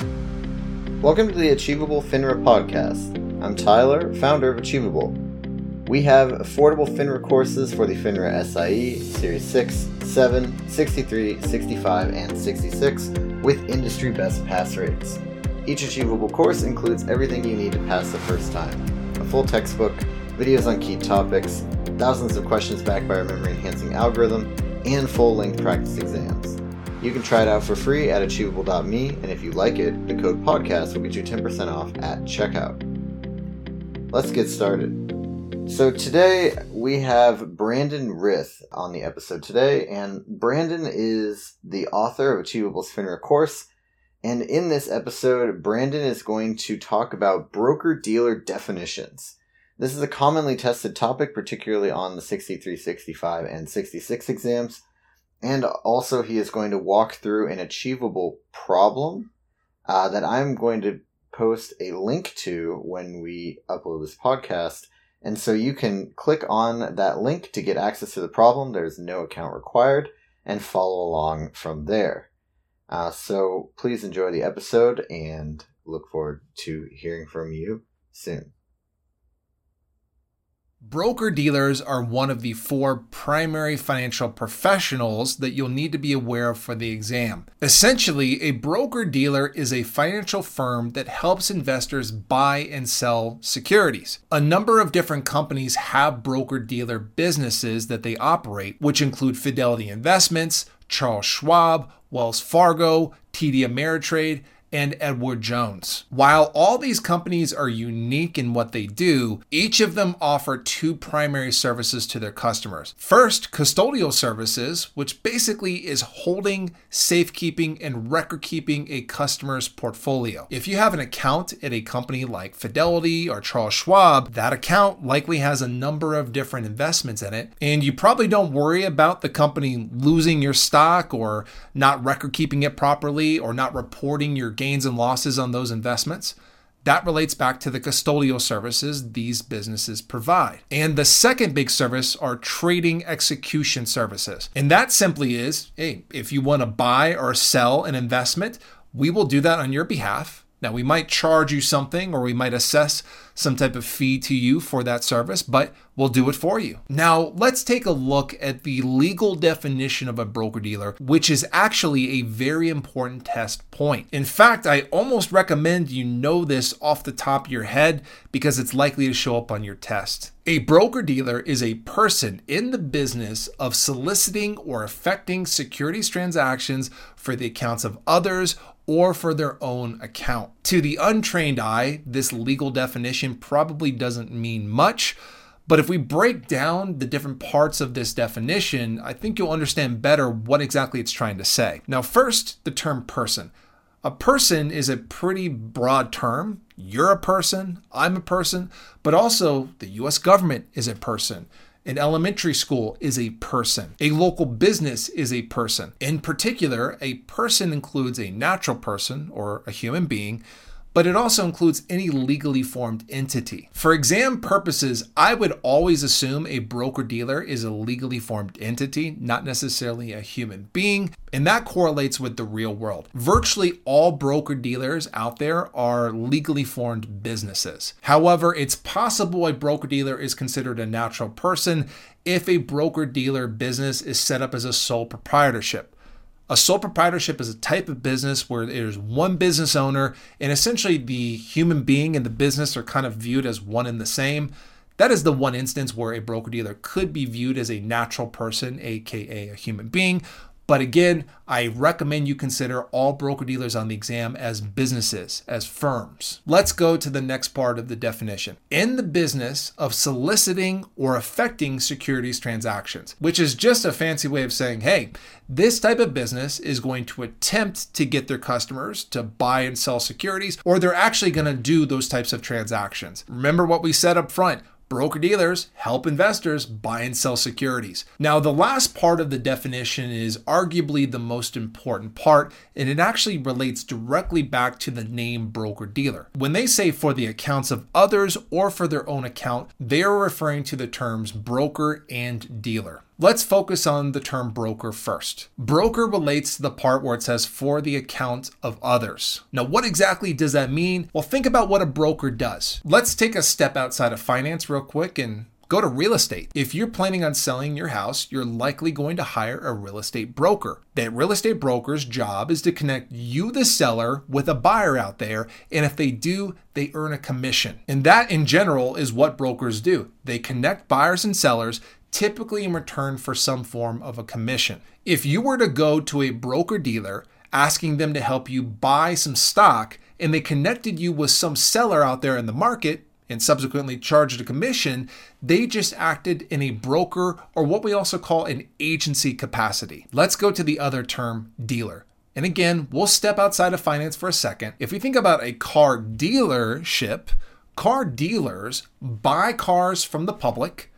Welcome to the Achievable FINRA podcast. I'm Tyler, founder of Achievable. We have affordable FINRA courses for the FINRA SIE, Series 6, 7, 63, 65, and 66 with industry best pass rates. Each Achievable course includes everything you need to pass the first time a full textbook, videos on key topics, thousands of questions backed by our memory enhancing algorithm, and full length practice exams. You can try it out for free at achievable.me, and if you like it, the code podcast will get you 10% off at checkout. Let's get started. So today we have Brandon Rith on the episode today, and Brandon is the author of Achievable's FINRA course. And in this episode, Brandon is going to talk about broker dealer definitions. This is a commonly tested topic, particularly on the 63, 65, and 66 exams. And also, he is going to walk through an achievable problem uh, that I'm going to post a link to when we upload this podcast. And so you can click on that link to get access to the problem. There's no account required and follow along from there. Uh, so please enjoy the episode and look forward to hearing from you soon. Broker dealers are one of the four primary financial professionals that you'll need to be aware of for the exam. Essentially, a broker dealer is a financial firm that helps investors buy and sell securities. A number of different companies have broker dealer businesses that they operate, which include Fidelity Investments, Charles Schwab, Wells Fargo, TD Ameritrade, and Edward Jones. While all these companies are unique in what they do, each of them offer two primary services to their customers. First, custodial services, which basically is holding, safekeeping, and record keeping a customer's portfolio. If you have an account at a company like Fidelity or Charles Schwab, that account likely has a number of different investments in it, and you probably don't worry about the company losing your stock or not record keeping it properly or not reporting your gains and losses on those investments. That relates back to the custodial services these businesses provide. And the second big service are trading execution services. And that simply is hey, if you want to buy or sell an investment, we will do that on your behalf. Now, we might charge you something or we might assess some type of fee to you for that service, but we'll do it for you. Now, let's take a look at the legal definition of a broker dealer, which is actually a very important test point. In fact, I almost recommend you know this off the top of your head because it's likely to show up on your test. A broker dealer is a person in the business of soliciting or effecting securities transactions for the accounts of others or for their own account. To the untrained eye, this legal definition probably doesn't mean much. But if we break down the different parts of this definition, I think you'll understand better what exactly it's trying to say. Now, first, the term person. A person is a pretty broad term. You're a person, I'm a person, but also the US government is a person. An elementary school is a person. A local business is a person. In particular, a person includes a natural person or a human being but it also includes any legally formed entity. For exam purposes, I would always assume a broker dealer is a legally formed entity, not necessarily a human being, and that correlates with the real world. Virtually all broker dealers out there are legally formed businesses. However, it's possible a broker dealer is considered a natural person if a broker dealer business is set up as a sole proprietorship. A sole proprietorship is a type of business where there's one business owner and essentially the human being and the business are kind of viewed as one and the same. That is the one instance where a broker dealer could be viewed as a natural person, aka a human being, but again, I recommend you consider all broker dealers on the exam as businesses, as firms. Let's go to the next part of the definition. In the business of soliciting or affecting securities transactions, which is just a fancy way of saying, hey, this type of business is going to attempt to get their customers to buy and sell securities, or they're actually going to do those types of transactions. Remember what we said up front broker dealers help investors buy and sell securities. Now, the last part of the definition is arguably the most important part, and it actually relates directly back to the name broker dealer. When they say for the accounts of others or for their own account, they are referring to the terms broker and dealer. Let's focus on the term broker first. Broker relates to the part where it says for the account of others. Now, what exactly does that mean? Well, think about what a broker does. Let's take a step outside of finance real quick and Go to real estate. If you're planning on selling your house, you're likely going to hire a real estate broker. That real estate broker's job is to connect you, the seller, with a buyer out there. And if they do, they earn a commission. And that, in general, is what brokers do. They connect buyers and sellers typically in return for some form of a commission. If you were to go to a broker dealer asking them to help you buy some stock and they connected you with some seller out there in the market, and subsequently charged a commission, they just acted in a broker or what we also call an agency capacity. Let's go to the other term, dealer. And again, we'll step outside of finance for a second. If we think about a car dealership, car dealers buy cars from the public,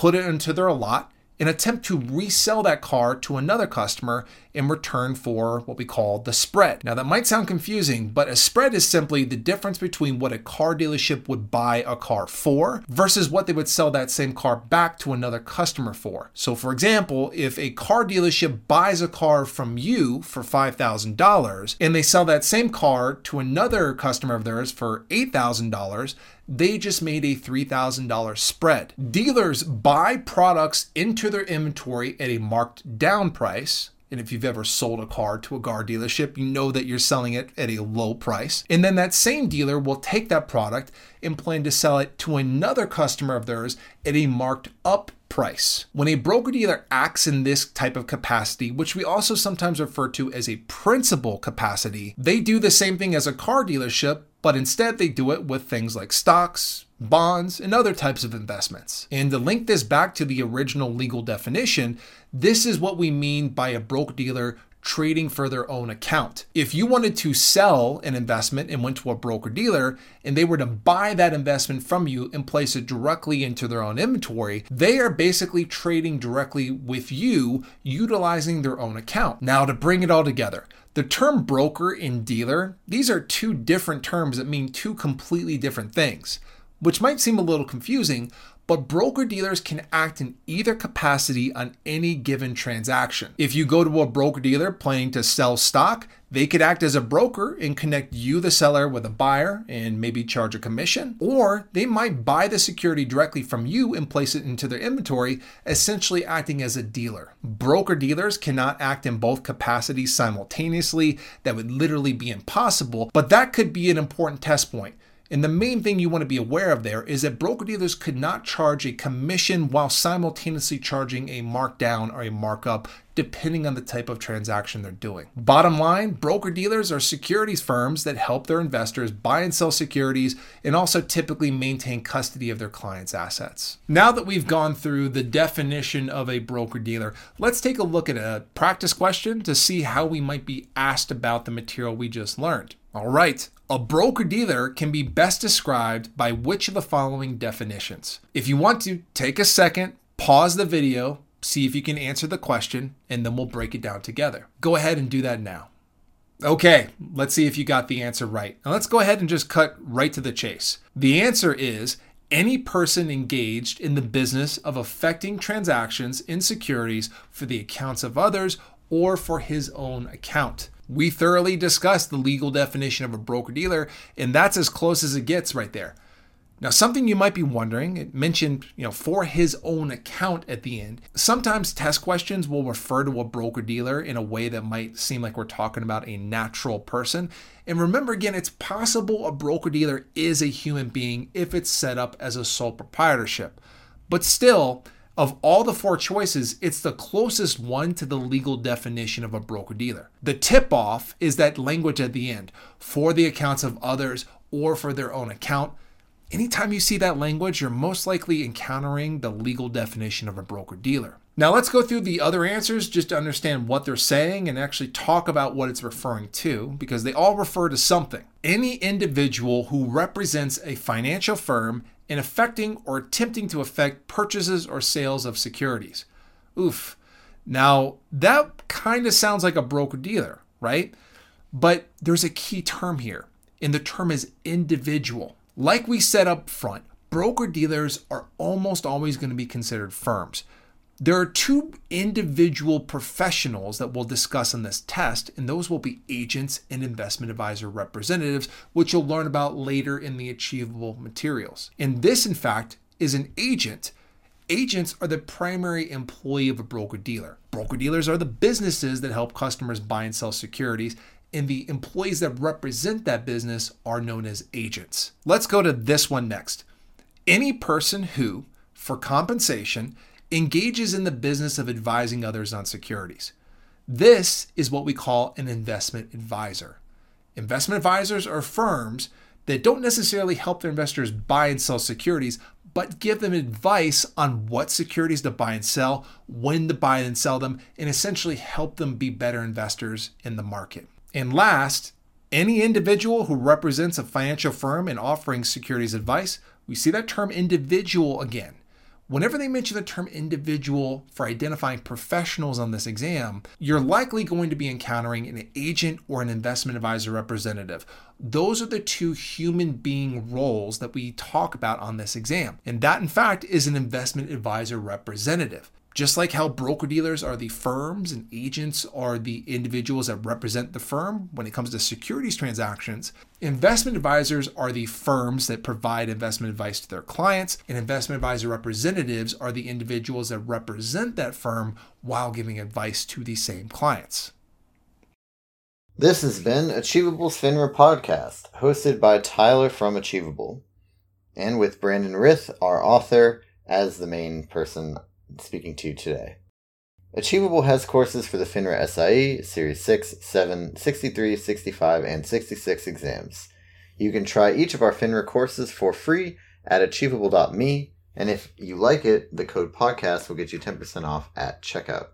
put it into their lot, and attempt to resell that car to another customer in return for what we call the spread. Now, that might sound confusing, but a spread is simply the difference between what a car dealership would buy a car for versus what they would sell that same car back to another customer for. So, for example, if a car dealership buys a car from you for $5,000 and they sell that same car to another customer of theirs for $8,000, they just made a $3,000 spread. Dealers buy products into their inventory at a marked down price. And if you've ever sold a car to a car dealership, you know that you're selling it at a low price. And then that same dealer will take that product and plan to sell it to another customer of theirs at a marked up price. When a broker dealer acts in this type of capacity, which we also sometimes refer to as a principal capacity, they do the same thing as a car dealership, but instead they do it with things like stocks, bonds, and other types of investments. And to link this back to the original legal definition, this is what we mean by a broker dealer trading for their own account. If you wanted to sell an investment and went to a broker dealer and they were to buy that investment from you and place it directly into their own inventory, they are basically trading directly with you utilizing their own account. Now, to bring it all together, the term broker and dealer, these are two different terms that mean two completely different things, which might seem a little confusing, but broker dealers can act in either capacity on any given transaction. If you go to a broker dealer planning to sell stock, they could act as a broker and connect you, the seller, with a buyer and maybe charge a commission. Or they might buy the security directly from you and place it into their inventory, essentially acting as a dealer. Broker dealers cannot act in both capacities simultaneously. That would literally be impossible, but that could be an important test point. And the main thing you want to be aware of there is that broker dealers could not charge a commission while simultaneously charging a markdown or a markup, depending on the type of transaction they're doing. Bottom line broker dealers are securities firms that help their investors buy and sell securities and also typically maintain custody of their clients' assets. Now that we've gone through the definition of a broker dealer, let's take a look at a practice question to see how we might be asked about the material we just learned. All right, a broker dealer can be best described by which of the following definitions? If you want to, take a second, pause the video, see if you can answer the question, and then we'll break it down together. Go ahead and do that now. Okay, let's see if you got the answer right. Now let's go ahead and just cut right to the chase. The answer is any person engaged in the business of affecting transactions in securities for the accounts of others or for his own account. We thoroughly discussed the legal definition of a broker dealer, and that's as close as it gets right there. Now, something you might be wondering, it mentioned, you know, for his own account at the end. Sometimes test questions will refer to a broker dealer in a way that might seem like we're talking about a natural person. And remember again, it's possible a broker dealer is a human being if it's set up as a sole proprietorship. But still, of all the four choices, it's the closest one to the legal definition of a broker dealer. The tip off is that language at the end for the accounts of others or for their own account. Anytime you see that language, you're most likely encountering the legal definition of a broker dealer. Now, let's go through the other answers just to understand what they're saying and actually talk about what it's referring to, because they all refer to something. Any individual who represents a financial firm in affecting or attempting to affect purchases or sales of securities. Oof. Now, that kind of sounds like a broker dealer, right? But there's a key term here, and the term is individual. Like we said up front, broker dealers are almost always going to be considered firms. There are two individual professionals that we'll discuss in this test, and those will be agents and investment advisor representatives, which you'll learn about later in the achievable materials. And this, in fact, is an agent. Agents are the primary employee of a broker dealer. Broker dealers are the businesses that help customers buy and sell securities, and the employees that represent that business are known as agents. Let's go to this one next. Any person who, for compensation, engages in the business of advising others on securities. This is what we call an investment advisor. Investment advisors are firms that don't necessarily help their investors buy and sell securities, but give them advice on what securities to buy and sell, when to buy and sell them, and essentially help them be better investors in the market. And last, any individual who represents a financial firm in offering securities advice, we see that term individual again. Whenever they mention the term individual for identifying professionals on this exam, you're likely going to be encountering an agent or an investment advisor representative. Those are the two human being roles that we talk about on this exam. And that, in fact, is an investment advisor representative. Just like how broker dealers are the firms and agents are the individuals that represent the firm when it comes to securities transactions, investment advisors are the firms that provide investment advice to their clients, and investment advisor representatives are the individuals that represent that firm while giving advice to the same clients. This has been Achievable's FINRA podcast, hosted by Tyler from Achievable, and with Brandon Rith, our author, as the main person speaking to you today. Achievable has courses for the FINRA SIE, Series 6, 7, 63, 65, and 66 exams. You can try each of our FINRA courses for free at achievable.me, and if you like it, the code podcast will get you 10% off at checkout.